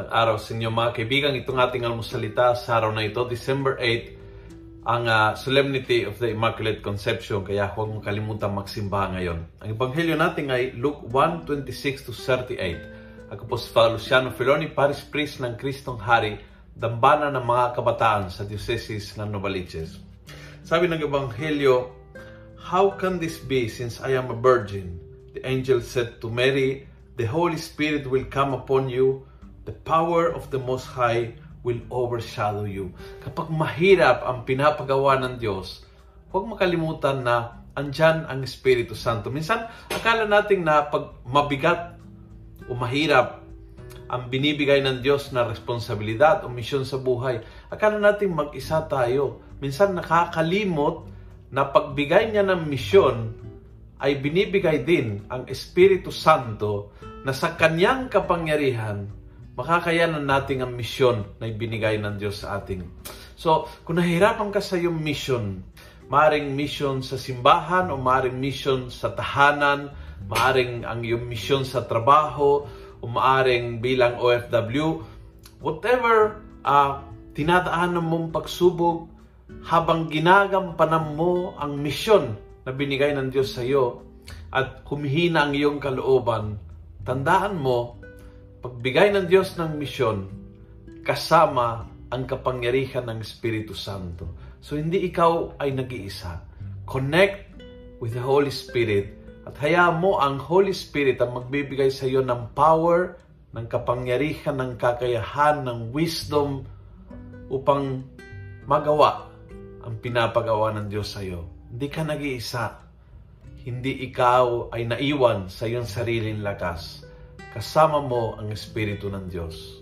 Magandang araw sa inyo mga kaibigan. Itong ating almusalita sa araw na ito, December 8, ang uh, Solemnity of the Immaculate Conception. Kaya huwag mong kalimutan magsimba ngayon. Ang ebanghelyo natin ay Luke 1:26 to 38. Ako po si Father Luciano Filoni, Paris Priest ng Kristong Hari, dambana ng mga kabataan sa Diocese ng Novaliches. Sabi ng ebanghelyo, How can this be since I am a virgin? The angel said to Mary, The Holy Spirit will come upon you the power of the Most High will overshadow you. Kapag mahirap ang pinapagawa ng Diyos, huwag makalimutan na andyan ang Espiritu Santo. Minsan, akala natin na pag mabigat o mahirap ang binibigay ng Diyos na responsibilidad o misyon sa buhay, akala natin mag-isa tayo. Minsan nakakalimot na pagbigay niya ng misyon ay binibigay din ang Espiritu Santo na sa kanyang kapangyarihan makakayanan natin ang misyon na ibinigay ng Diyos sa atin. So, kung nahihirapan ka sa iyong mission, maaring mission sa simbahan o maaring mission sa tahanan, maaring ang iyong mission sa trabaho, o maaring bilang OFW, whatever uh, tinadaanan mong pagsubok, habang ginagampanan mo ang misyon na binigay ng Diyos sa iyo at humihina ang iyong kalooban, tandaan mo pagbigay ng Diyos ng misyon kasama ang kapangyarihan ng Espiritu Santo. So hindi ikaw ay nag-iisa. Connect with the Holy Spirit at hayaan mo ang Holy Spirit ang magbibigay sa iyo ng power, ng kapangyarihan, ng kakayahan, ng wisdom upang magawa ang pinapagawa ng Diyos sa iyo. Hindi ka nag-iisa. Hindi ikaw ay naiwan sa iyong sariling lakas kasama mo ang Espiritu ng Diyos.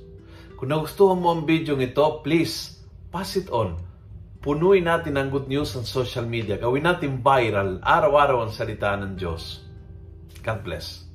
Kung nagustuhan mo ang video ito, please, pass it on. Punuin natin ang good news sa social media. Gawin natin viral, araw-araw ang salita ng Diyos. God bless.